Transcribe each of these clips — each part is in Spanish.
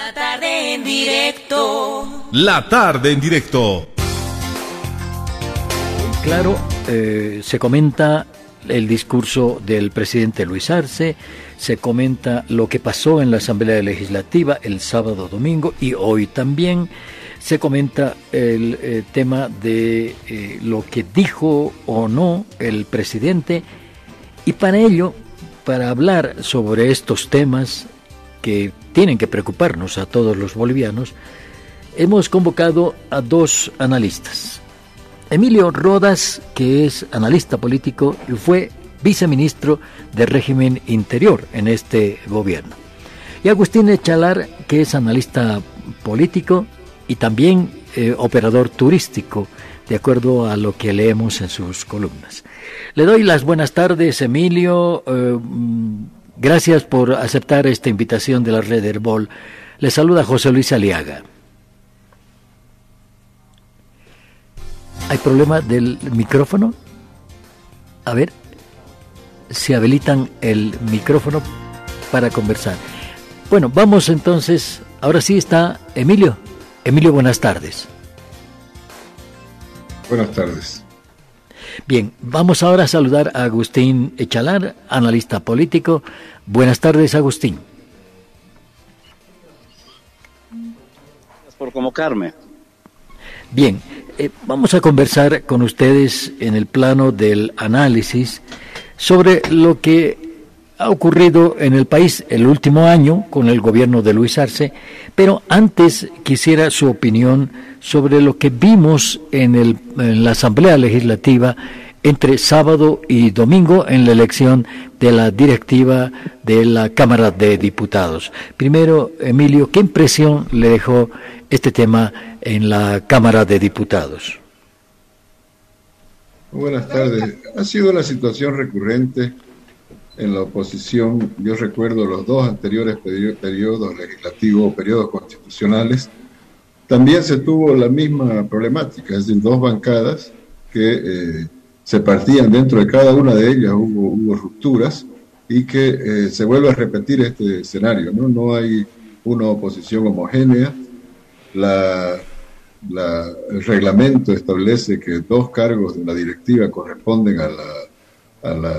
La tarde en directo. La tarde en directo. Claro, eh, se comenta el discurso del presidente Luis Arce, se comenta lo que pasó en la Asamblea Legislativa el sábado domingo y hoy también se comenta el eh, tema de eh, lo que dijo o no el presidente y para ello, para hablar sobre estos temas que tienen que preocuparnos a todos los bolivianos, hemos convocado a dos analistas. Emilio Rodas, que es analista político y fue viceministro de régimen interior en este gobierno. Y Agustín Echalar, que es analista político y también eh, operador turístico, de acuerdo a lo que leemos en sus columnas. Le doy las buenas tardes, Emilio. Eh, gracias por aceptar esta invitación de la red Herbol. Le saluda José Luis Aliaga. ¿Hay problema del micrófono? A ver, si habilitan el micrófono para conversar. Bueno, vamos entonces, ahora sí está Emilio. Emilio, buenas tardes. Buenas tardes. Bien, vamos ahora a saludar a Agustín Echalar, analista político. Buenas tardes, Agustín. Gracias por convocarme. Bien, eh, vamos a conversar con ustedes en el plano del análisis sobre lo que ha ocurrido en el país el último año con el gobierno de Luis Arce, pero antes quisiera su opinión sobre lo que vimos en, el, en la Asamblea Legislativa entre sábado y domingo en la elección de la directiva de la Cámara de Diputados. Primero, Emilio, ¿qué impresión le dejó este tema en la Cámara de Diputados? Buenas tardes. Ha sido una situación recurrente en la oposición. Yo recuerdo los dos anteriores periodos legislativos, periodos constitucionales. También se tuvo la misma problemática, es decir, dos bancadas que eh, se partían dentro de cada una de ellas, hubo, hubo rupturas y que eh, se vuelve a repetir este escenario. ¿no? no hay una oposición homogénea. La el reglamento establece que dos cargos de la directiva corresponden a la, a la,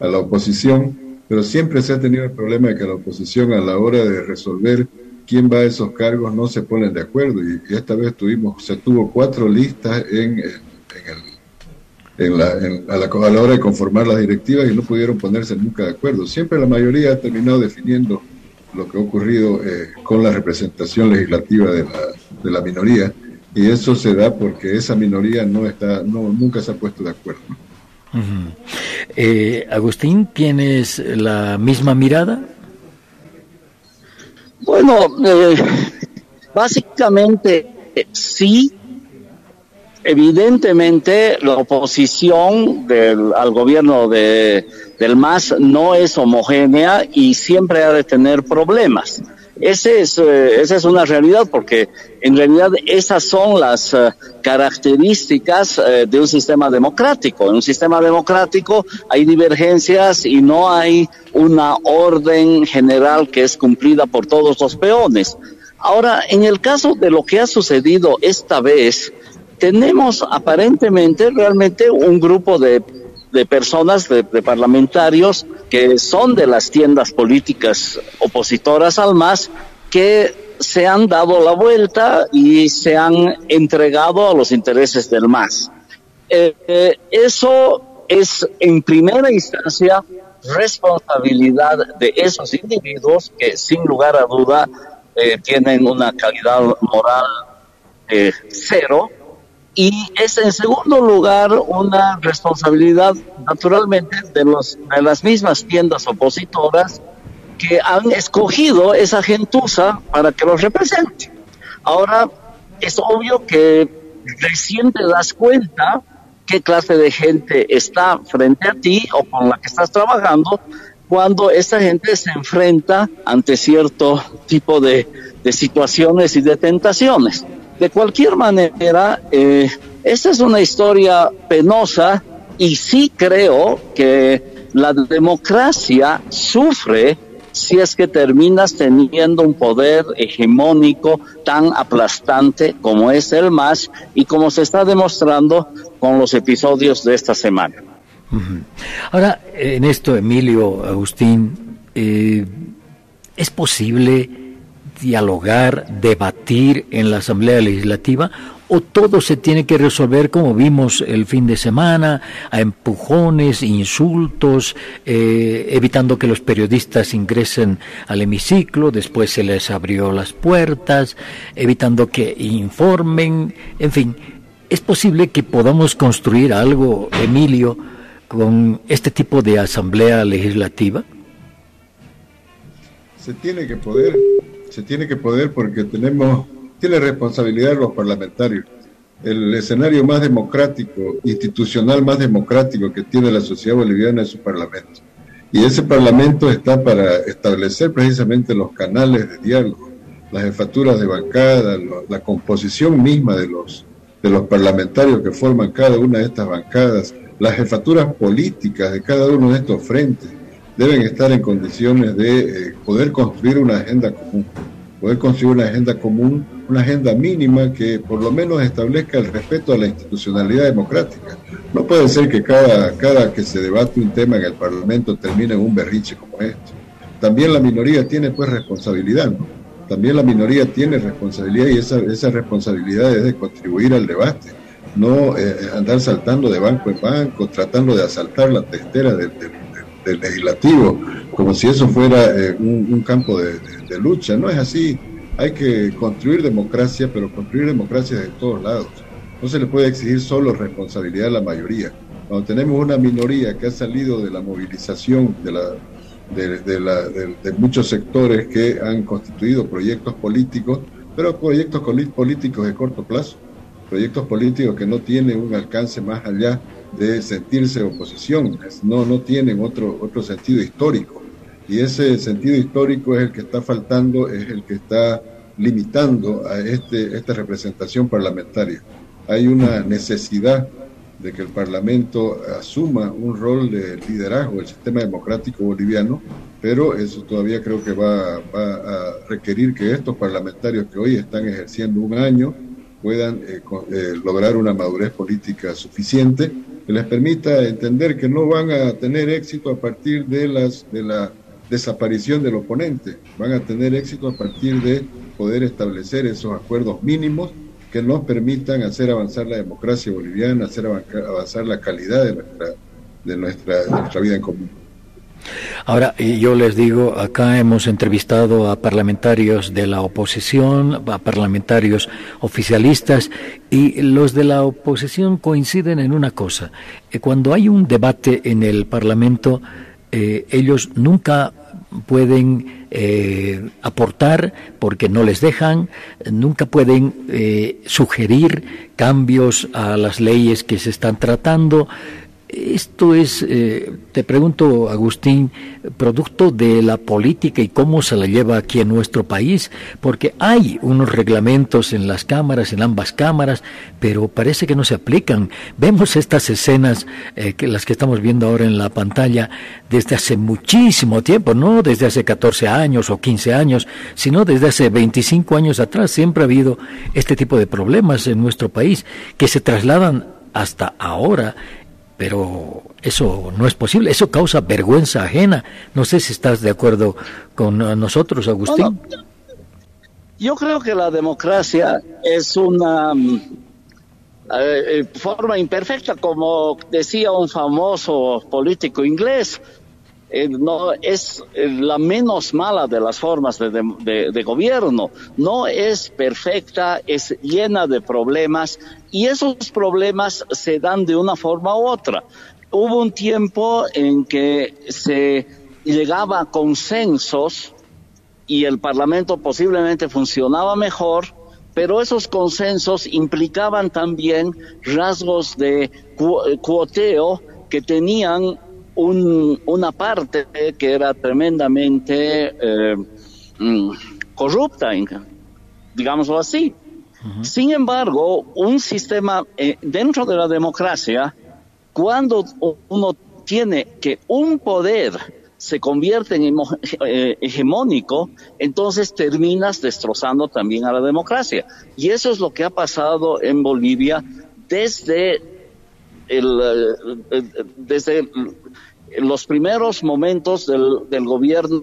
a la oposición, pero siempre se ha tenido el problema de que la oposición a la hora de resolver quién va a esos cargos no se ponen de acuerdo. Y, esta vez tuvimos, se tuvo cuatro listas en, en, el, en, la, a, la, a la hora de conformar las directivas y no pudieron ponerse nunca de acuerdo. Siempre la mayoría ha terminado definiendo lo que ha ocurrido eh, con la representación legislativa de la, de la minoría. Y eso se da porque esa minoría no está no nunca se ha puesto de acuerdo eh, Agustín tienes la misma mirada bueno eh, básicamente sí. Evidentemente la oposición del, al gobierno de, del MAS no es homogénea y siempre ha de tener problemas. Ese es, eh, esa es una realidad porque en realidad esas son las uh, características uh, de un sistema democrático. En un sistema democrático hay divergencias y no hay una orden general que es cumplida por todos los peones. Ahora, en el caso de lo que ha sucedido esta vez, tenemos aparentemente realmente un grupo de, de personas, de, parlamentarios, que son de las tiendas políticas opositoras al MAS, que se han dado la vuelta y se han entregado a los intereses del MAS. Eh, eso es en primera instancia responsabilidad de esos individuos que sin lugar a duda eh, tienen una calidad moral eh, cero y es en segundo lugar una responsabilidad naturalmente de, los, de las mismas tiendas opositoras que han escogido esa gentuza para que los represente. Ahora, es obvio que recién te das cuenta qué clase de gente está frente a ti o con la que estás trabajando cuando esa gente se enfrenta ante cierto tipo de, de situaciones y de tentaciones. De cualquier manera, eh, esta es una historia penosa y sí creo que la democracia sufre si es que terminas teniendo un poder hegemónico tan aplastante como es el MAS y como se está demostrando con los episodios de esta semana. Ahora, en esto, Emilio, Agustín, eh, ¿es posible dialogar, debatir en la Asamblea Legislativa o todo se tiene que resolver como vimos el fin de semana, a empujones, insultos, eh, evitando que los periodistas ingresen al hemiciclo, después se les abrió las puertas, evitando que informen, en fin, ¿es posible que podamos construir algo, Emilio, con este tipo de asamblea legislativa? Se tiene que poder, se tiene que poder porque tenemos tiene responsabilidad los parlamentarios. El escenario más democrático, institucional más democrático que tiene la sociedad boliviana es su parlamento. Y ese parlamento está para establecer precisamente los canales de diálogo, las jefaturas de bancada, la composición misma de los, de los parlamentarios que forman cada una de estas bancadas, las jefaturas políticas de cada uno de estos frentes deben estar en condiciones de eh, poder construir una agenda común poder construir una agenda común, una agenda mínima que por lo menos establezca el respeto a la institucionalidad democrática. No puede ser que cada, cada que se debate un tema en el Parlamento termine en un berriche como este. También la minoría tiene pues responsabilidad, ¿no? También la minoría tiene responsabilidad y esa, esa responsabilidad es de contribuir al debate, no eh, andar saltando de banco en banco, tratando de asaltar la testera del, legislativo, como si eso fuera eh, un, campo de de lucha. No es así. Hay que construir democracia, pero construir democracia de todos lados. No se le puede exigir solo responsabilidad a la mayoría. Cuando tenemos una minoría que ha salido de la movilización de, la, de, la, de, muchos sectores que han constituido proyectos políticos, pero proyectos políticos de corto plazo, proyectos políticos que no tienen un alcance más allá de sentirse oposición, no, no tienen otro, otro sentido histórico. Y ese sentido histórico es el que está faltando, es el que está limitando a este, esta representación parlamentaria. Hay una necesidad de que el Parlamento asuma un rol de liderazgo del sistema democrático boliviano, pero eso todavía creo que va, a requerir que estos parlamentarios que hoy están ejerciendo un año puedan eh, eh, lograr una madurez política suficiente que les permita entender que no van a tener éxito a partir de las de la desaparición del oponente. Van a tener éxito a partir de poder establecer esos acuerdos mínimos que nos permitan hacer avanzar la democracia boliviana, hacer avanzar la calidad de nuestra, de nuestra, de nuestra vida en común. Ahora, yo les digo, acá hemos entrevistado a parlamentarios de la oposición, a parlamentarios oficialistas, y los de la oposición coinciden en una cosa. Eh, cuando hay un debate en el Parlamento, eh, ellos nunca pueden eh, aportar porque no les dejan, nunca pueden sugerir cambios a las leyes que se están tratando, esto es, eh, te pregunto, Agustín, producto de la política y cómo se la lleva aquí en nuestro país, porque hay unos reglamentos en las cámaras, en ambas cámaras, pero parece que no se aplican. Vemos estas escenas, eh, que las que estamos viendo ahora en la pantalla, desde hace muchísimo tiempo, no desde hace 14 años o 15 años, sino desde hace 25 años atrás. Siempre ha habido este tipo de problemas en nuestro país que se trasladan hasta ahora pero eso no es posible, eso causa vergüenza ajena. No sé si estás de acuerdo con nosotros, Agustín. Yo creo que la democracia es una mm, eh, eh, forma imperfecta, como decía un famoso político inglés. Eh, no es la menos mala de las formas de, gobierno. No es perfecta, es llena de problemas y esos problemas se dan de una forma u otra. Hubo un tiempo en que se llegaba a consensos y el Parlamento posiblemente funcionaba mejor, pero esos consensos implicaban también rasgos de cuoteo que tenían una parte que era tremendamente eh, mm, corrupta, digámoslo así. Sin embargo, un sistema eh, dentro de la democracia, cuando uno tiene que un poder se convierte en eh, hegemónico, entonces terminas destrozando también a la democracia. Y eso es lo que ha pasado en Bolivia desde, el, eh, desde los primeros momentos del, del gobierno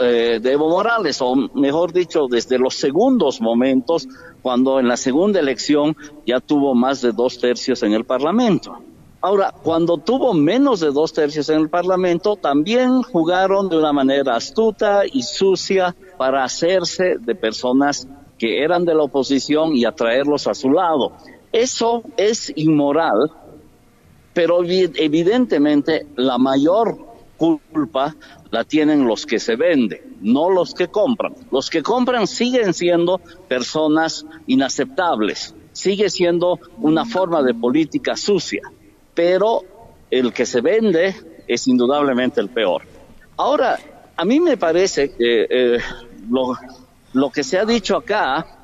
eh, de Evo Morales, o mejor dicho, desde los segundos momentos, cuando en la segunda elección ya tuvo más de dos tercios en el Parlamento. Ahora, cuando tuvo menos de dos tercios en el Parlamento, también jugaron de una manera astuta y sucia para hacerse de personas que eran de la oposición y atraerlos a su lado. Eso es inmoral, pero evidentemente la mayor culpa la tienen los que se venden, no los que compran. Los que compran siguen siendo personas inaceptables, sigue siendo una forma de política sucia pero el que se vende es indudablemente el peor. Ahora, a mí me parece que eh, lo, que se ha dicho acá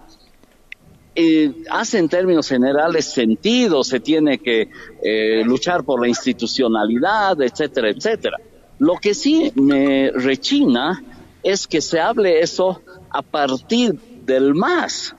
eh, hace en términos generales sentido, se tiene que eh, luchar por la institucionalidad, etcétera, etcétera. Lo que sí me rechina es que se hable eso a partir del más,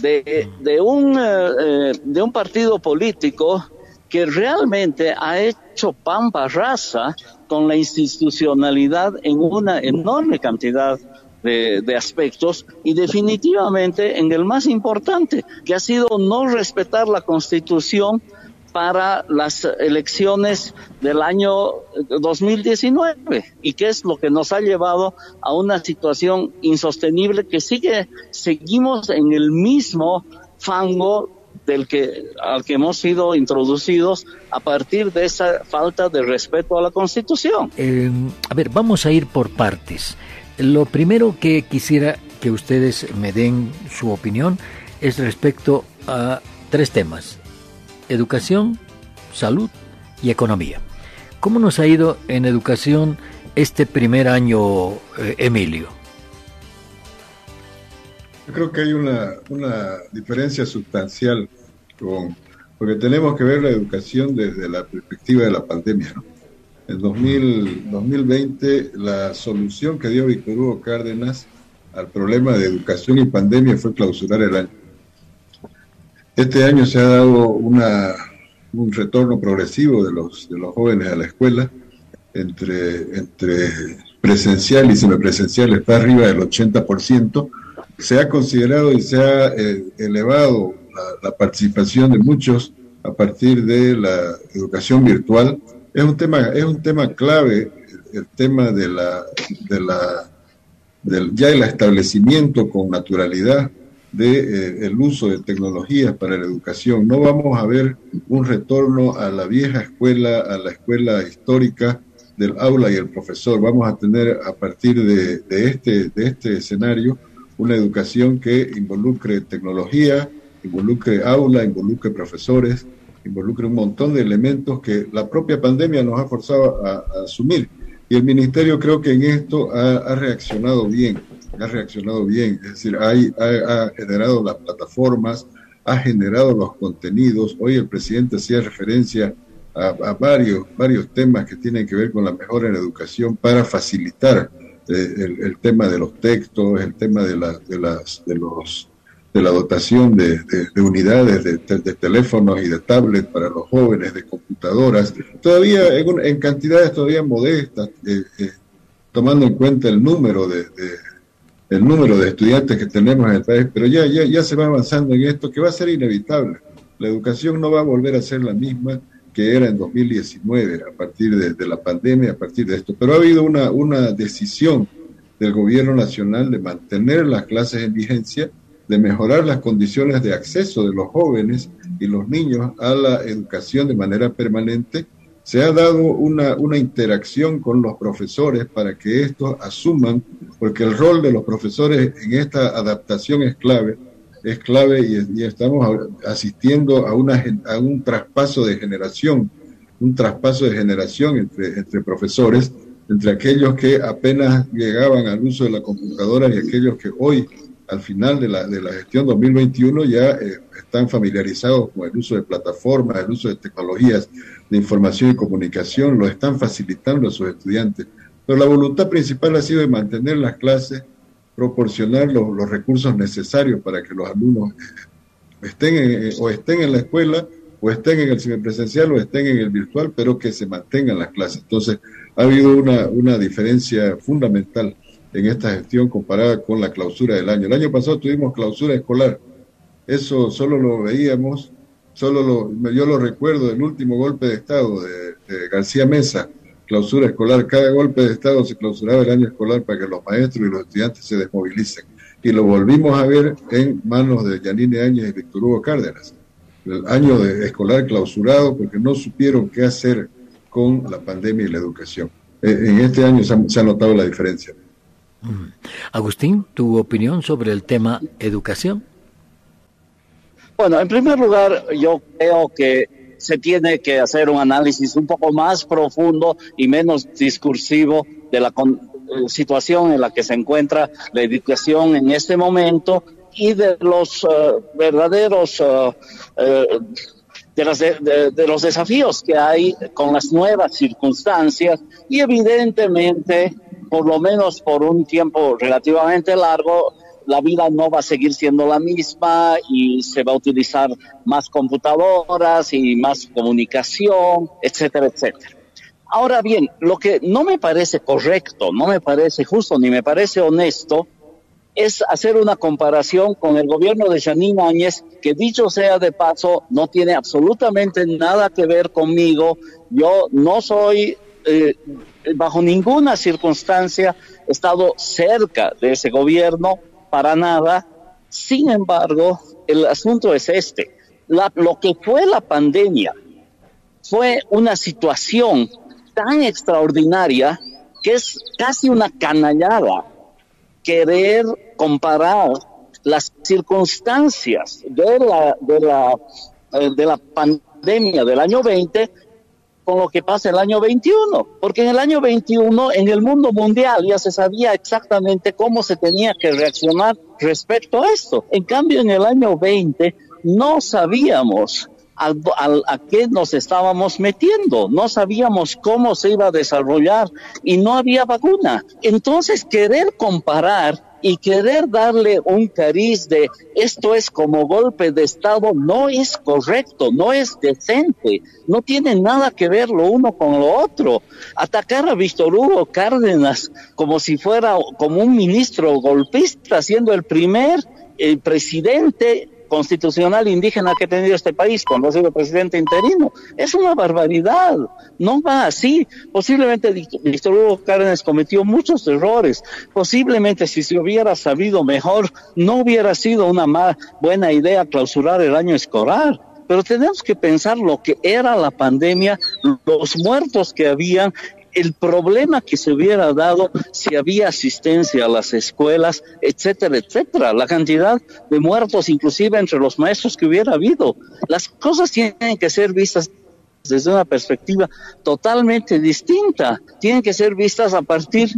de, de, un, de un partido político que realmente ha hecho pampa rasa con la institucionalidad en una enorme cantidad de, de, aspectos y definitivamente en el más importante, que ha sido no respetar la constitución para las elecciones del año 2019 y que es lo que nos ha llevado a una situación insostenible que sigue, seguimos en el mismo fango del que, al que hemos sido introducidos a partir de esa falta de respeto a la Constitución. Eh, a ver, vamos a ir por partes. Lo primero que quisiera que ustedes me den su opinión es respecto a tres temas. Educación, salud y economía. ¿Cómo nos ha ido en educación este primer año, eh, Emilio? Yo creo que hay una, una diferencia sustancial con, porque tenemos que ver la educación desde la perspectiva de la pandemia. ¿no? En 2000, 2020 la solución que dio Víctor Hugo Cárdenas al problema de educación y pandemia fue clausurar el año. Este año se ha dado una, un retorno progresivo de los, jóvenes a la escuela, entre, entre presencial y semipresencial está arriba del 80%, se ha considerado y se ha eh, elevado la, participación de muchos a partir de la educación virtual. Es un tema, es un tema clave, el, tema de la, de la, del, ya el establecimiento con naturalidad de eh, el uso de tecnologías para la educación. No vamos a ver un retorno a la vieja escuela, a la escuela histórica del aula y el profesor. Vamos a tener a partir de, de este, de este escenario una educación que involucre tecnología, involucre aula, involucre profesores, involucre un montón de elementos que la propia pandemia nos ha forzado a, asumir. Y el ministerio creo que en esto ha, reaccionado bien, ha reaccionado bien, es decir, ha, generado las plataformas, ha generado los contenidos. Hoy el presidente hacía referencia a, varios, varios temas que tienen que ver con la mejora en educación para facilitar eh, el, tema de los textos, el tema de, la, de, las, de, los, de la dotación de, unidades de, teléfonos y de tablets para los jóvenes, de computadoras, todavía en, cantidades todavía modestas, eh, eh, tomando en cuenta el número de, el número de estudiantes que tenemos en el país, pero ya, ya, ya se va avanzando en esto que va a ser inevitable. La educación no va a volver a ser la misma que era en 2019, a partir de, la pandemia, a partir de esto. Pero ha habido una, una decisión del gobierno nacional de mantener las clases en vigencia, de mejorar las condiciones de acceso de los jóvenes y los niños a la educación de manera permanente. Se ha dado una, una interacción con los profesores para que estos asuman, porque el rol de los profesores en esta adaptación es clave, es clave y, estamos asistiendo a, una, a un traspaso de generación, un traspaso de generación entre, entre profesores, entre aquellos que apenas llegaban al uso de la computadora y aquellos que hoy al final de la, de la gestión 2021 ya eh, están familiarizados con el uso de plataformas, el uso de tecnologías de información y comunicación, lo están facilitando a sus estudiantes. Pero la voluntad principal ha sido de mantener las clases, proporcionar los, los recursos necesarios para que los alumnos eh, estén o estén en la escuela o estén en el semipresencial o estén en el virtual, pero que se mantengan las clases. Entonces, ha habido una, una diferencia fundamental en esta gestión comparada con la clausura del año. El año pasado tuvimos clausura escolar. Eso solo lo veíamos, solo lo, yo lo recuerdo del último golpe de Estado de, García Mesa, clausura escolar. Cada golpe de Estado se clausuraba el año escolar para que los maestros y los estudiantes se desmovilicen. Y lo volvimos a ver en manos de Yanine Áñez y Víctor Hugo Cárdenas. El año escolar clausurado porque no supieron qué hacer con la pandemia y la educación. Eh, en este año se ha notado la diferencia. Mm. Agustín, ¿tu opinión sobre el tema educación? Bueno, en primer lugar, yo creo que se tiene que hacer un análisis un poco más profundo y menos discursivo de la eh, situación en la que se encuentra la educación en este momento y de los eh, verdaderos eh, de, de, los desafíos que hay con las nuevas circunstancias y evidentemente por lo menos por un tiempo relativamente largo, la vida no va a seguir siendo la misma y se va a utilizar más computadoras y más comunicación, etcétera, etcétera. Ahora bien, lo que no me parece correcto, no me parece justo ni me parece honesto es hacer una comparación con el gobierno de Janine Áñez, que dicho sea de paso, no tiene absolutamente nada que ver conmigo. Yo no soy eh, bajo ninguna circunstancia estado cerca de ese gobierno, para nada. Sin embargo, el asunto es este. lo que fue la pandemia fue una situación tan extraordinaria que es casi una canallada querer comparar las circunstancias de la, de la, eh, de la pandemia del año 20 con lo que pasa el año 21, porque en el año 21 en el mundo mundial ya se sabía exactamente cómo se tenía que reaccionar respecto a esto. En cambio, en el año 20 no sabíamos a, a, qué nos estábamos metiendo, no sabíamos cómo se iba a desarrollar y no había vacuna. Entonces, querer comparar y querer darle un cariz de esto es como golpe de Estado no es correcto, no es decente, no tiene nada que ver lo uno con lo otro. Atacar a Víctor Hugo Cárdenas como si fuera como un ministro golpista, siendo el primer el presidente constitucional indígena que ha tenido este país cuando ha sido presidente interino. Es una barbaridad, no va así. Posiblemente Víctor Hugo Cárdenas cometió muchos errores. Posiblemente si se hubiera sabido mejor, no hubiera sido una buena idea clausurar el año escolar pero tenemos que pensar lo que era la pandemia, los muertos que habían el problema que se hubiera dado si había asistencia a las escuelas, etcétera, etcétera, la cantidad de muertos inclusive entre los maestros que hubiera habido. Las cosas tienen que ser vistas desde una perspectiva totalmente distinta, tienen que ser vistas a partir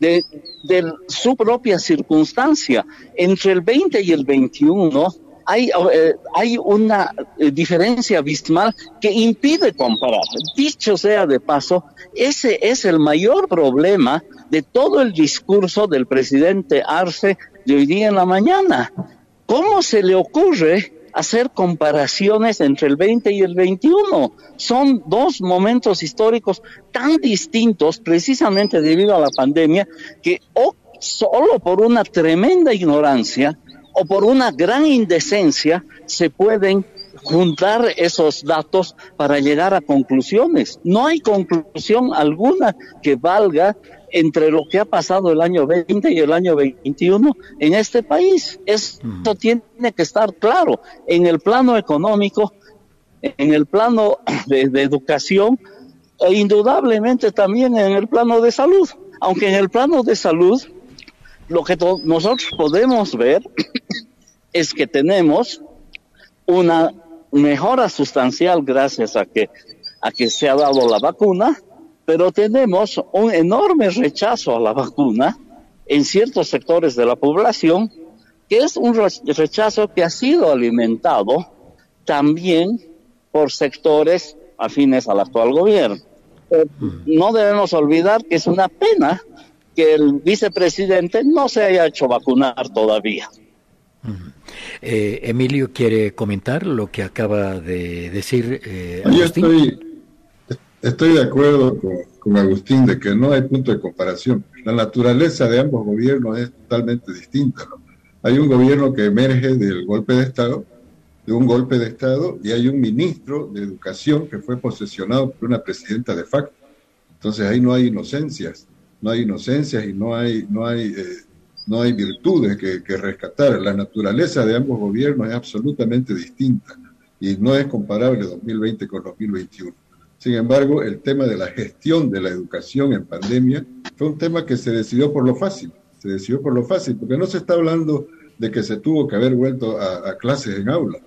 de, de su propia circunstancia. Entre el 20 y el 21 hay, eh, hay una eh, diferencia abismal que impide comparar. Dicho sea de paso, ese es el mayor problema de todo el discurso del presidente Arce de hoy día en la mañana. ¿Cómo se le ocurre hacer comparaciones entre el 20 y el 21? Son dos momentos históricos tan distintos precisamente debido a la pandemia que o solo por una tremenda ignorancia o por una gran indecencia se pueden juntar esos datos para llegar a conclusiones. No hay conclusión alguna que valga entre lo que ha pasado el año 20 y el año 21 en este país. Esto tiene que estar claro en el plano económico, en el plano de, de educación e indudablemente también en el plano de salud. Aunque en el plano de salud lo que nosotros podemos ver es que tenemos una mejora sustancial gracias a que, a que se ha dado la vacuna, pero tenemos un enorme rechazo a la vacuna en ciertos sectores de la población que es un rechazo que ha sido alimentado también por sectores afines al actual gobierno. No debemos olvidar que es una pena que el vicepresidente no se haya hecho vacunar todavía. Eh, Emilio quiere comentar lo que acaba de decir eh, Yo estoy, estoy de acuerdo con, con, Agustín de que no hay punto de comparación. La naturaleza de ambos gobiernos es totalmente distinta. Hay un gobierno que emerge del golpe de Estado, de un golpe de Estado, y hay un ministro de Educación que fue posesionado por una presidenta de facto. Entonces ahí no hay inocencias, no hay inocencias y no hay, no hay eh, no hay virtudes que, rescatar. La naturaleza de ambos gobiernos es absolutamente distinta y no es comparable 2020 con 2021. Sin embargo, el tema de la gestión de la educación en pandemia fue un tema que se decidió por lo fácil, se decidió por lo fácil, porque no se está hablando de que se tuvo que haber vuelto a, a clases en aula.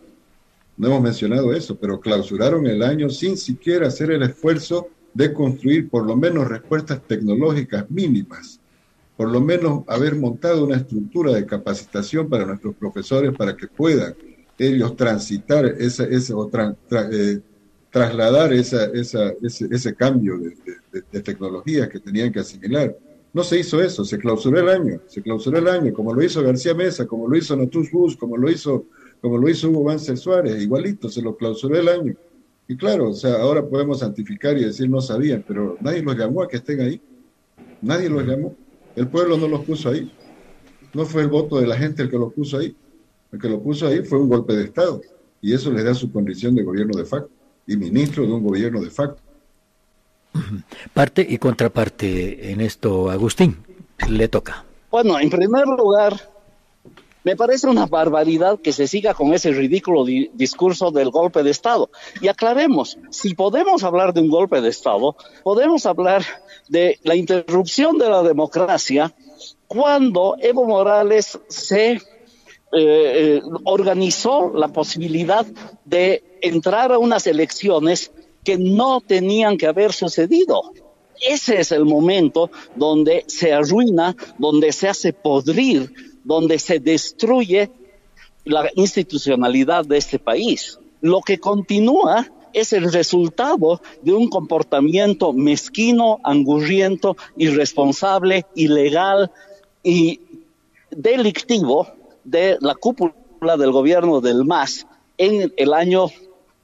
No hemos mencionado eso, pero clausuraron el año sin siquiera hacer el esfuerzo de construir por lo menos respuestas tecnológicas mínimas por lo menos haber montado una estructura de capacitación para nuestros profesores para que puedan ellos transitar ese, ese o eh, trasladar esa, esa, ese, ese, cambio de, de, tecnologías que tenían que asimilar. No se hizo eso, se clausuró el año, se clausuró el año, como lo hizo García Mesa, como lo hizo Natus Bus, como lo hizo, como lo hizo Hugo Banzer Suárez, igualito, se lo clausuró el año. Y claro, o sea, ahora podemos santificar y decir no sabían, pero nadie los llamó a que estén ahí. Nadie los llamó. El pueblo no los puso ahí. No fue el voto de la gente el que los puso ahí. El que lo puso ahí fue un golpe de Estado. Y eso le da su condición de gobierno de facto y ministro de un gobierno de facto. Parte y contraparte en esto, Agustín, le toca. Bueno, en primer lugar, me parece una barbaridad que se siga con ese ridículo discurso del golpe de Estado. Y aclaremos, si podemos hablar de un golpe de Estado, podemos hablar de la interrupción de la democracia cuando Evo Morales se eh, eh, organizó la posibilidad de entrar a unas elecciones que no tenían que haber sucedido. Ese es el momento donde se arruina, donde se hace podrir, donde se destruye la institucionalidad de este país. Lo que continúa es el resultado de un comportamiento mezquino, angurriento, irresponsable, ilegal y delictivo de la cúpula del gobierno del MAS en el año,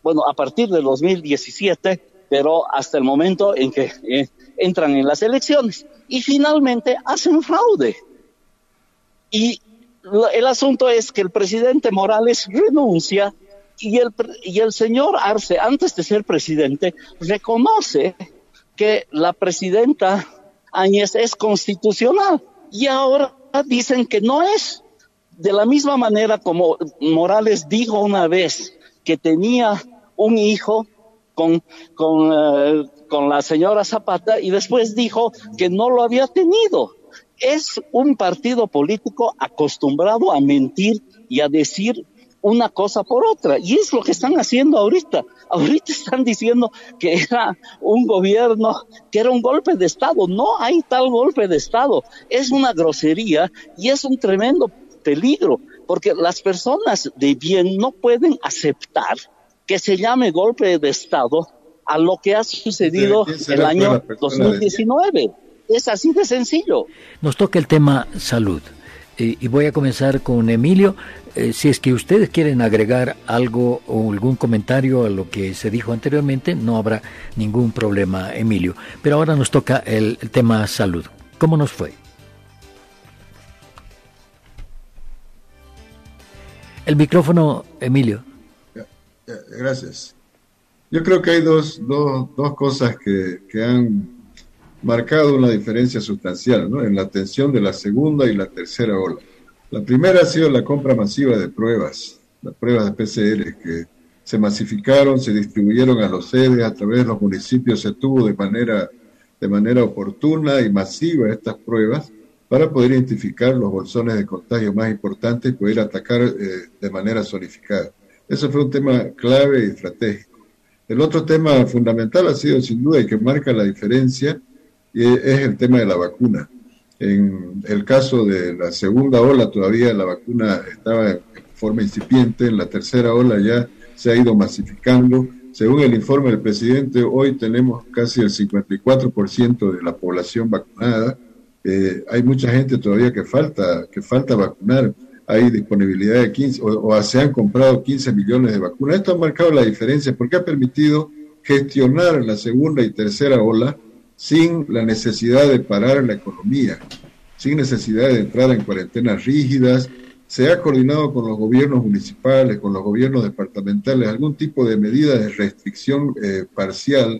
bueno, a partir del 2017, pero hasta el momento en que eh, entran en las elecciones. Y finalmente hacen fraude. Y el asunto es que el presidente Morales renuncia y el, y el señor Arce, antes de ser presidente, reconoce que la presidenta Áñez es constitucional y ahora dicen que no es. De la misma manera como Morales dijo una vez que tenía un hijo con, con, eh, con la señora Zapata y después dijo que no lo había tenido. Es un partido político acostumbrado a mentir y a decir una cosa por otra. Y es lo que están haciendo ahorita. Ahorita están diciendo que era un gobierno, que era un golpe de Estado. No hay tal golpe de Estado. Es una grosería y es un tremendo peligro, porque las personas de bien no pueden aceptar que se llame golpe de Estado a lo que ha sucedido el año 2019. Es así de sencillo. Nos toca el tema salud. y voy a comenzar con Emilio. Eh, si es que ustedes quieren agregar algo o algún comentario a lo que se dijo anteriormente, no habrá ningún problema, Emilio. Pero ahora nos toca el, tema salud. ¿Cómo nos fue? El micrófono, Emilio. Gracias. Yo creo que hay dos, dos, dos cosas que, que, han marcado una diferencia sustancial ¿no? en la atención de la segunda y la tercera ola. La primera ha sido la compra masiva de pruebas, las pruebas de PCR que se masificaron, se distribuyeron a los sedes, a través de los municipios se tuvo de manera, de manera oportuna y masiva estas pruebas para poder identificar los bolsones de contagio más importantes y poder atacar eh, de manera zonificada. Eso fue un tema clave y estratégico. El otro tema fundamental ha sido sin duda y que marca la diferencia es el tema de la vacuna En el caso de la segunda ola, todavía la vacuna estaba en forma incipiente, en la tercera ola ya se ha ido masificando. Según el informe del presidente, hoy tenemos casi el 54% de la población vacunada. Eh, hay mucha gente todavía que falta, que falta vacunar. Hay disponibilidad de 15, o, se han comprado 15 millones de vacunas. Esto ha marcado la diferencia porque ha permitido gestionar la segunda y tercera ola sin la necesidad de parar la economía, sin necesidad de entrar en cuarentenas rígidas, se ha coordinado con los gobiernos municipales, con los gobiernos departamentales, algún tipo de medida de restricción eh, parcial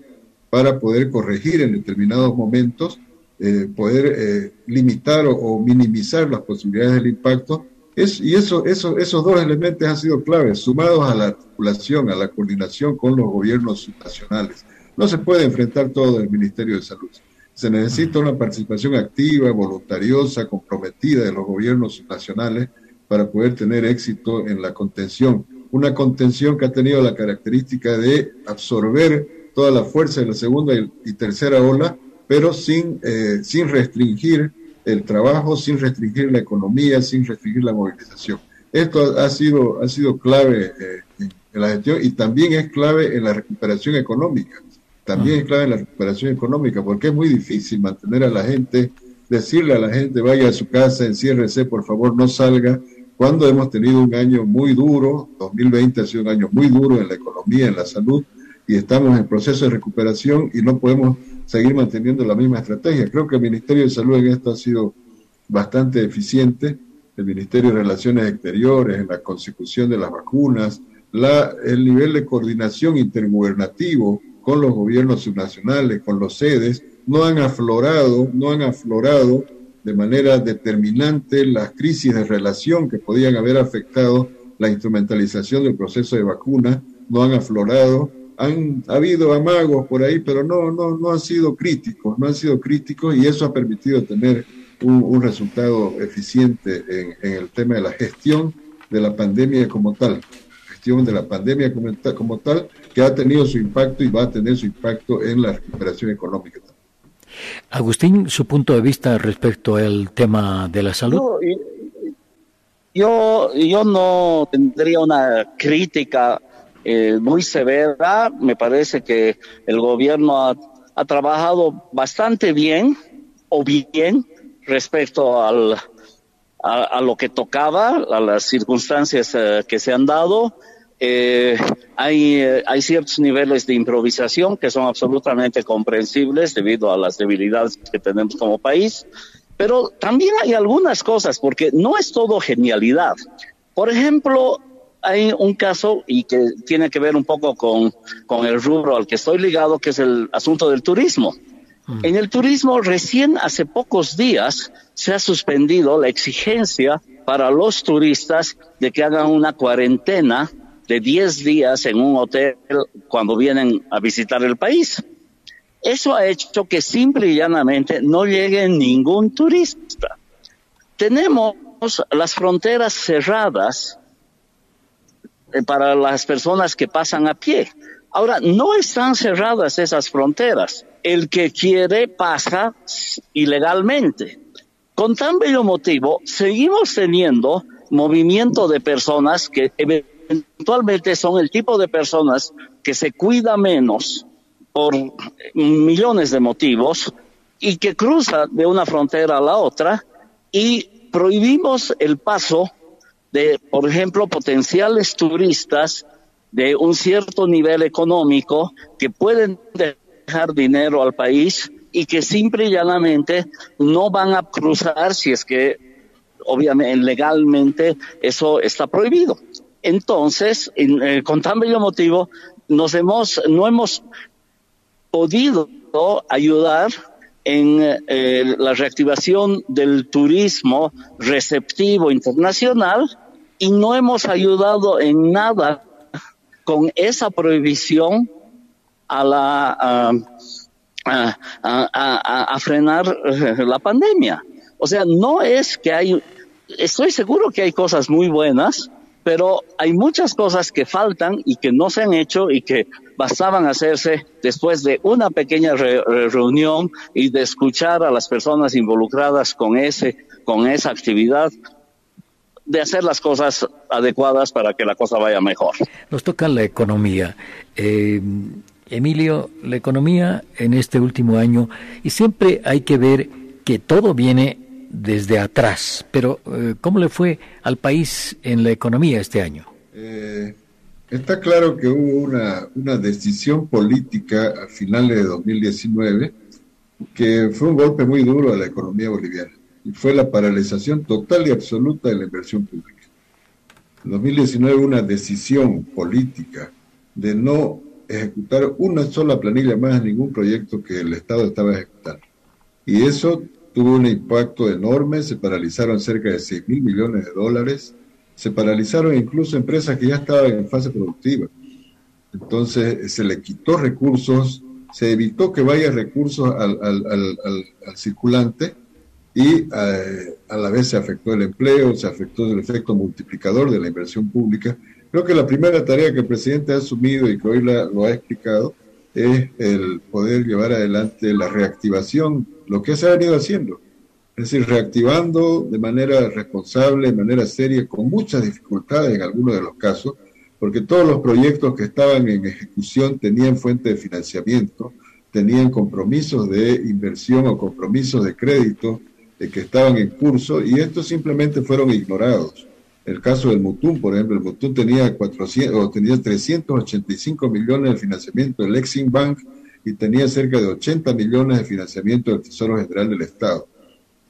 para poder corregir en determinados momentos, eh, poder eh, limitar o, minimizar las posibilidades del impacto. Es, y eso, eso, esos dos elementos han sido claves, sumados a la articulación, a la coordinación con los gobiernos nacionales. No se puede enfrentar todo el Ministerio de Salud. Se necesita una participación activa, voluntariosa, comprometida de los gobiernos nacionales para poder tener éxito en la contención. Una contención que ha tenido la característica de absorber toda la fuerza de la segunda y, tercera ola, pero sin, eh, sin restringir el trabajo, sin restringir la economía, sin restringir la movilización. Esto ha sido, ha sido clave eh, en la gestión y también es clave en la recuperación económica. También es clave en la recuperación económica porque es muy difícil mantener a la gente, decirle a la gente vaya a su casa, enciérrese, por favor no salga, cuando hemos tenido un año muy duro, 2020 ha sido un año muy duro en la economía, en la salud, y estamos en proceso de recuperación y no podemos seguir manteniendo la misma estrategia. Creo que el Ministerio de Salud en esto ha sido bastante eficiente, el Ministerio de Relaciones Exteriores, en la consecución de las vacunas, la, el nivel de coordinación intergubernativo con los gobiernos subnacionales, con los sedes, no han aflorado, no han aflorado de manera determinante las crisis de relación que podían haber afectado la instrumentalización del proceso de vacuna, no han aflorado, han habido amagos por ahí, pero no, no, no han sido críticos, no han sido críticos y eso ha permitido tener un, resultado eficiente en, en, el tema de la gestión de la pandemia como tal, gestión de la pandemia como, como tal, que ha tenido su impacto y va a tener su impacto en la recuperación económica también. Agustín, su punto de vista respecto al tema de la salud. Yo, yo, no tendría una crítica eh, muy severa. Me parece que el gobierno ha, trabajado bastante bien o bien respecto al, a, lo que tocaba, a las circunstancias eh, que se han dado eh, hay, eh, hay ciertos niveles de improvisación que son absolutamente comprensibles debido a las debilidades que tenemos como país, pero también hay algunas cosas, porque no es todo genialidad. Por ejemplo, hay un caso y que tiene que ver un poco con, con el rubro al que estoy ligado, que es el asunto del turismo. Mm. En el turismo, recién hace pocos días se ha suspendido la exigencia para los turistas de que hagan una cuarentena de 10 días en un hotel cuando vienen a visitar el país. Eso ha hecho que simple y llanamente no llegue ningún turista. Tenemos las fronteras cerradas eh, para las personas que pasan a pie. Ahora, no están cerradas esas fronteras. El que quiere pasa ilegalmente. Con tan bello motivo, seguimos teniendo movimiento de personas que eventualmente son el tipo de personas que se cuida menos por millones de motivos y que cruza de una frontera a la otra y prohibimos el paso de, por ejemplo, potenciales turistas de un cierto nivel económico que pueden dejar dinero al país y que simple y llanamente no van a cruzar si es que obviamente legalmente eso está prohibido. Entonces, eh, con tan bello motivo, nos hemos, no hemos podido ayudar en eh, la reactivación del turismo receptivo internacional y no hemos ayudado en nada con esa prohibición a la a, frenar eh, la pandemia. O sea, no es que hay, estoy seguro que hay cosas muy buenas, pero hay muchas cosas que faltan y que no se han hecho y que bastaban hacerse después de una pequeña reunión y de escuchar a las personas involucradas con ese con esa actividad de hacer las cosas adecuadas para que la cosa vaya mejor. Nos toca la economía. Eh, Emilio, la economía en este último año, y siempre hay que ver que todo viene desde atrás, pero eh, ¿cómo le fue al país en la economía este año? Eh, está claro que hubo una, una decisión política a finales de 2019 que fue un golpe muy duro a la economía boliviana y fue la paralización total y absoluta de la inversión pública. En 2019 hubo una decisión política de no ejecutar una sola planilla más en ningún proyecto que el Estado estaba ejecutando. Y eso tuvo un impacto enorme, se paralizaron cerca de 6 mil millones de dólares, se paralizaron incluso empresas que ya estaban en fase productiva. Entonces se le quitó recursos, se evitó que vaya recursos al circulante y eh, a la vez se afectó el empleo, se afectó el efecto multiplicador de la inversión pública. Creo que la primera tarea que el presidente ha asumido y que hoy lo ha explicado es el poder llevar adelante la reactivación, lo que se ha venido haciendo. Es decir, reactivando de manera responsable, de manera seria, con muchas dificultades en algunos de los casos, porque todos los proyectos que estaban en ejecución tenían fuente de financiamiento, tenían compromisos de inversión o compromisos de crédito que estaban en curso y estos simplemente fueron ignorados. El caso del Mutum, por ejemplo, el Mutum tenía, 400, o tenía 385 millones de financiamiento del Exim Bank y tenía cerca de 80 millones de financiamiento del Tesoro General del Estado,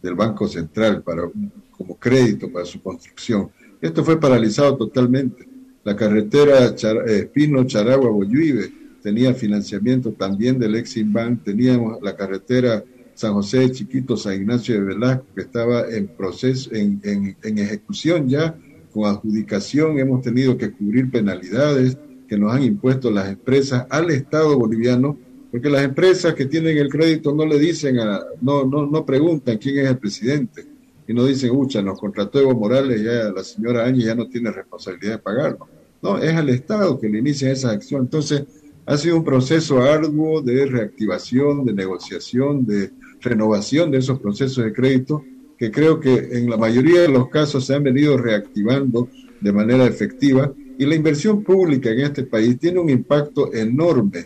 del Banco Central, para, como crédito para su construcción. Esto fue paralizado totalmente. La carretera eh, Espino, Charagua, Boyuive tenía financiamiento también del Exim Bank, teníamos la carretera San José de Chiquito, San Ignacio de Velasco, que estaba en proceso, en, en, ejecución ya, con adjudicación, hemos tenido que cubrir penalidades que nos han impuesto las empresas al Estado boliviano, porque las empresas que tienen el crédito no le dicen, a, no, no, no preguntan quién es el presidente, y no dicen, ucha, nos contrató Evo Morales, ya la señora Áñez ya no tiene responsabilidad de pagarlo. No, es al Estado que le inicia esa acción. Entonces, ha sido un proceso arduo de reactivación, de negociación, de renovación de esos procesos de crédito que creo que en la mayoría de los casos se han venido reactivando de manera efectiva y la inversión pública en este país tiene un impacto enorme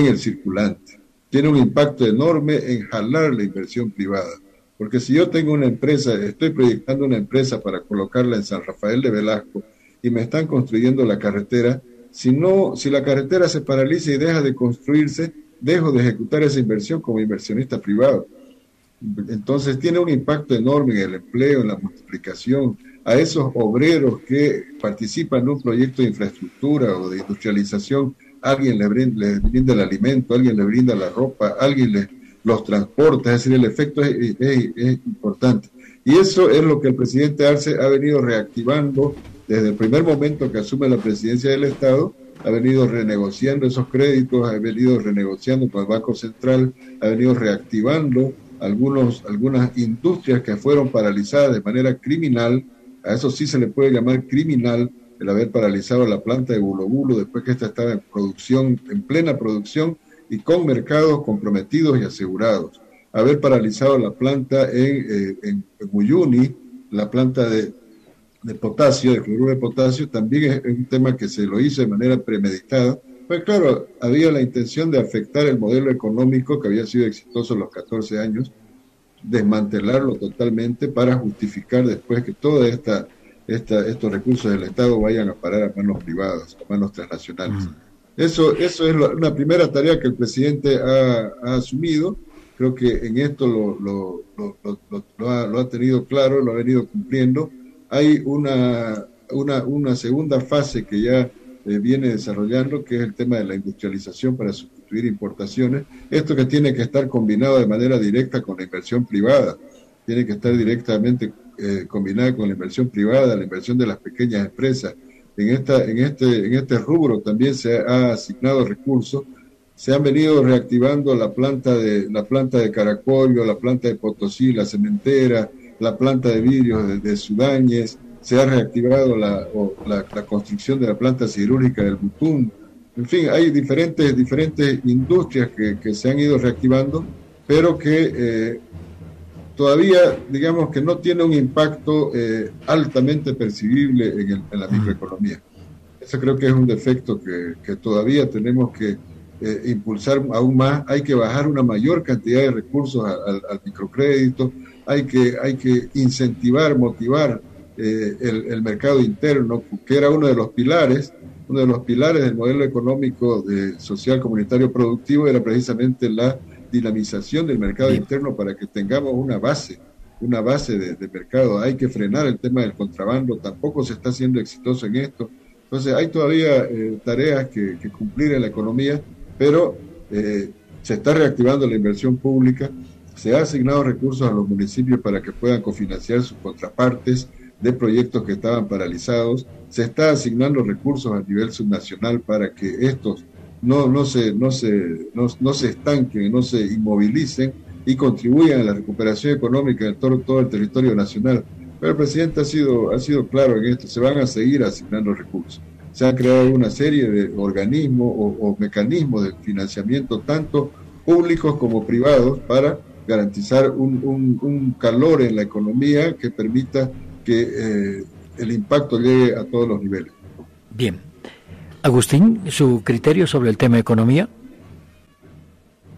en el circulante, tiene un impacto enorme en jalar la inversión privada. Porque si yo tengo una empresa, estoy proyectando una empresa para colocarla en San Rafael de Velasco y me están construyendo la carretera, si no, si la carretera se paraliza y deja de construirse, dejo de ejecutar esa inversión como inversionista privado. Entonces tiene un impacto enorme en el empleo, en la multiplicación, a esos obreros que participan en un proyecto de infraestructura o de industrialización, alguien le brinda, el alimento, alguien le brinda la ropa, alguien le los transporta, es decir, el efecto es, es importante. Y eso es lo que el presidente Arce ha venido reactivando desde el primer momento que asume la presidencia del Estado ha venido renegociando esos créditos, ha venido renegociando con el Banco Central, ha venido reactivando algunos, algunas industrias que fueron paralizadas de manera criminal, a eso sí se le puede llamar criminal el haber paralizado la planta de Bulo después que esta estaba en producción, en plena producción y con mercados comprometidos y asegurados. Haber paralizado la planta en, eh, la planta de, de potasio, de cloruro de potasio, también es, un tema que se lo hizo de manera premeditada. Pues claro, había la intención de afectar el modelo económico que había sido exitoso los 14 años, desmantelarlo totalmente para justificar después que todos esta, esta, estos recursos del Estado vayan a parar a manos privadas, a manos transnacionales. Eso, eso es una primera tarea que el presidente ha, asumido. Creo que en esto lo, lo, lo, lo, ha, lo ha tenido claro, lo ha venido cumpliendo hay una, una, una segunda fase que ya eh, viene desarrollando, que es el tema de la industrialización para sustituir importaciones. Esto que tiene que estar combinado de manera directa con la inversión privada, tiene que estar directamente eh, combinada con la inversión privada, la inversión de las pequeñas empresas. En, esta, en, este, en este rubro también se ha asignado recursos. Se han venido reactivando la planta de, la planta de Caracollo, la planta de Potosí, la cementera, la planta de vidrio de, de Sudáñez, se ha reactivado la, la, construcción de la planta cirúrgica del Butún. En fin, hay diferentes, diferentes industrias que, que se han ido reactivando, pero que eh, todavía, digamos que no tiene un impacto eh, altamente percibible en, la microeconomía. Eso creo que es un defecto que, que todavía tenemos que eh, impulsar aún más. Hay que bajar una mayor cantidad de recursos al, al microcrédito, hay que, hay que incentivar, motivar eh, el, mercado interno, que era uno de los pilares, uno de los pilares del modelo económico de social comunitario productivo era precisamente la dinamización del mercado interno para que tengamos una base, una base de, mercado. Hay que frenar el tema del contrabando, tampoco se está haciendo exitoso en esto. Entonces hay todavía eh, tareas que, cumplir en la economía, pero eh, se está reactivando la inversión pública, se ha asignado recursos a los municipios para que puedan cofinanciar sus contrapartes de proyectos que estaban paralizados, se está asignando recursos a nivel subnacional para que estos no, no, se, no, se, no, se estanquen, no se inmovilicen y contribuyan a la recuperación económica de todo, todo el territorio nacional. Pero el presidente ha sido, ha sido claro en esto, se van a seguir asignando recursos. Se han creado una serie de organismos o, mecanismos de financiamiento, tanto públicos como privados, para garantizar un, un, un calor en la economía que permita que eh, el impacto llegue a todos los niveles. Bien, Agustín, ¿su criterio sobre el tema economía?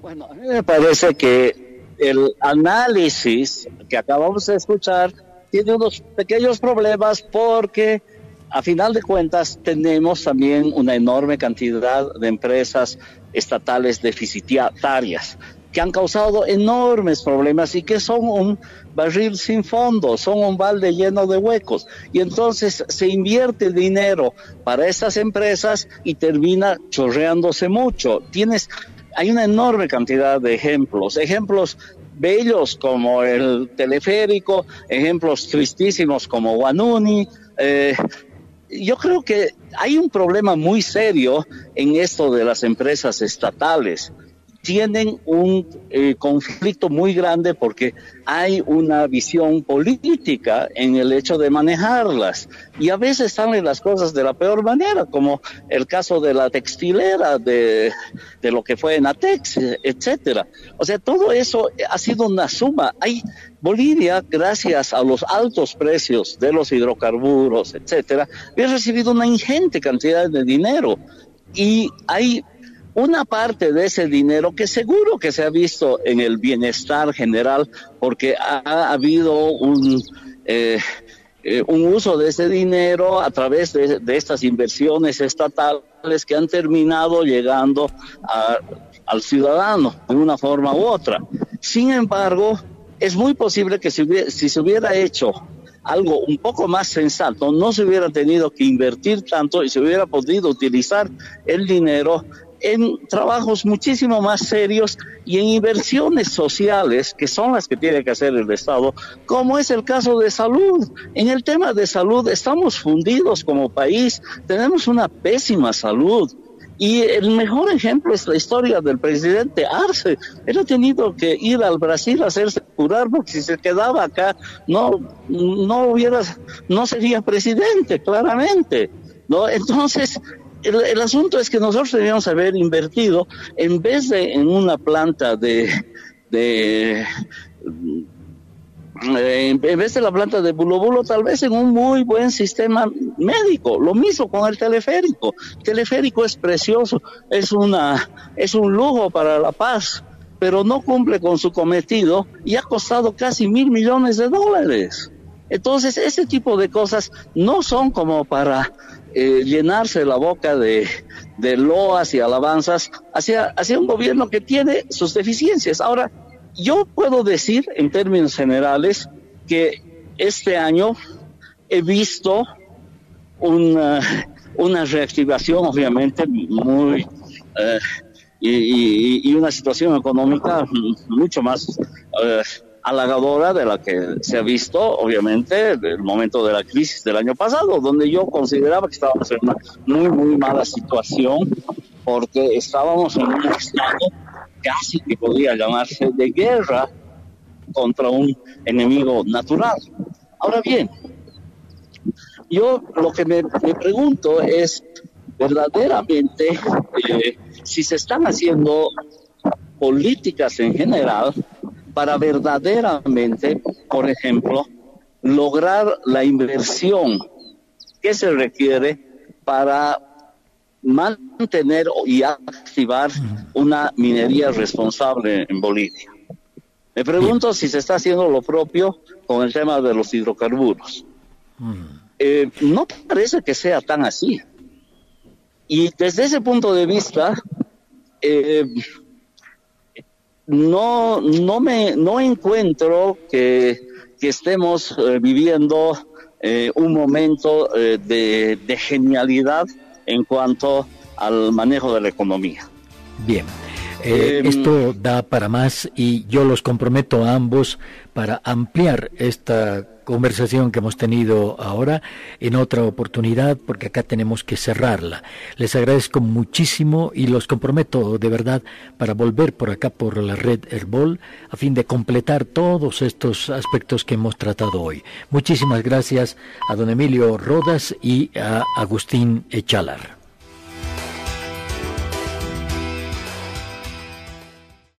Bueno, a mí me parece que el análisis que acabamos de escuchar tiene unos pequeños problemas porque a final de cuentas tenemos también una enorme cantidad de empresas estatales deficitarias que han causado enormes problemas y que son un barril sin fondo, son un balde lleno de huecos. Y entonces se invierte dinero para estas empresas y termina chorreándose mucho. Tienes, hay una enorme cantidad de ejemplos, ejemplos bellos como el teleférico, ejemplos tristísimos como Wanuni. Eh, yo creo que hay un problema muy serio en esto de las empresas estatales tienen un eh, conflicto muy grande porque hay una visión política en el hecho de manejarlas y a veces salen las cosas de la peor manera, como el caso de la textilera, de, de lo que fue en Atex, etcétera. O sea, todo eso ha sido una suma. Hay Bolivia, gracias a los altos precios de los hidrocarburos, etcétera, ha recibido una ingente cantidad de dinero y hay una parte de ese dinero que seguro que se ha visto en el bienestar general porque ha, habido un, eh, eh, un uso de ese dinero a través de, estas inversiones estatales que han terminado llegando al ciudadano de una forma u otra. Sin embargo, es muy posible que si, si se hubiera hecho algo un poco más sensato, no se hubiera tenido que invertir tanto y se hubiera podido utilizar el dinero en trabajos muchísimo más serios y en inversiones sociales, que son las que tiene que hacer el Estado, como es el caso de salud. En el tema de salud estamos fundidos como país, tenemos una pésima salud. Y el mejor ejemplo es la historia del presidente Arce. Él ha tenido que ir al Brasil a hacerse curar porque si se quedaba acá no, no hubiera, no sería presidente, claramente. ¿no? Entonces, el, asunto es que nosotros debíamos haber invertido, en vez de en una planta de, de eh, en vez de la planta de Bulobulo, tal vez en un muy buen sistema médico. Lo mismo con el teleférico. El teleférico es precioso, es una, es un lujo para la paz, pero no cumple con su cometido y ha costado casi mil millones de dólares. Entonces, ese tipo de cosas no son como para eh, llenarse la boca de, loas y alabanzas hacia, hacia un gobierno que tiene sus deficiencias. Ahora, yo puedo decir en términos generales que este año he visto una, una reactivación obviamente muy eh, y, y, una situación económica mucho más eh, halagadora de la que se ha visto, obviamente, el momento de la crisis del año pasado, donde yo consideraba que estábamos en una muy, muy mala situación, porque estábamos en un estado casi que podía llamarse de guerra contra un enemigo natural. Ahora bien, yo lo que me, pregunto es verdaderamente eh, si se están haciendo políticas en general para verdaderamente, por ejemplo, lograr la inversión que se requiere para mantener y activar una minería responsable en Bolivia. Me pregunto si se está haciendo lo propio con el tema de los hidrocarburos. Eh, no parece que sea tan así. Y desde ese punto de vista, eh, no, no, me, no encuentro que, estemos eh, viviendo un momento de, de genialidad en cuanto al manejo de la economía. Bien. Eh, em, esto da para más y yo los comprometo a ambos para ampliar esta conversación que hemos tenido ahora en otra oportunidad porque acá tenemos que cerrarla. Les agradezco muchísimo y los comprometo de verdad para volver por acá por la red Herbol a fin de completar todos estos aspectos que hemos tratado hoy. Muchísimas gracias a don Emilio Rodas y a Agustín Echalar.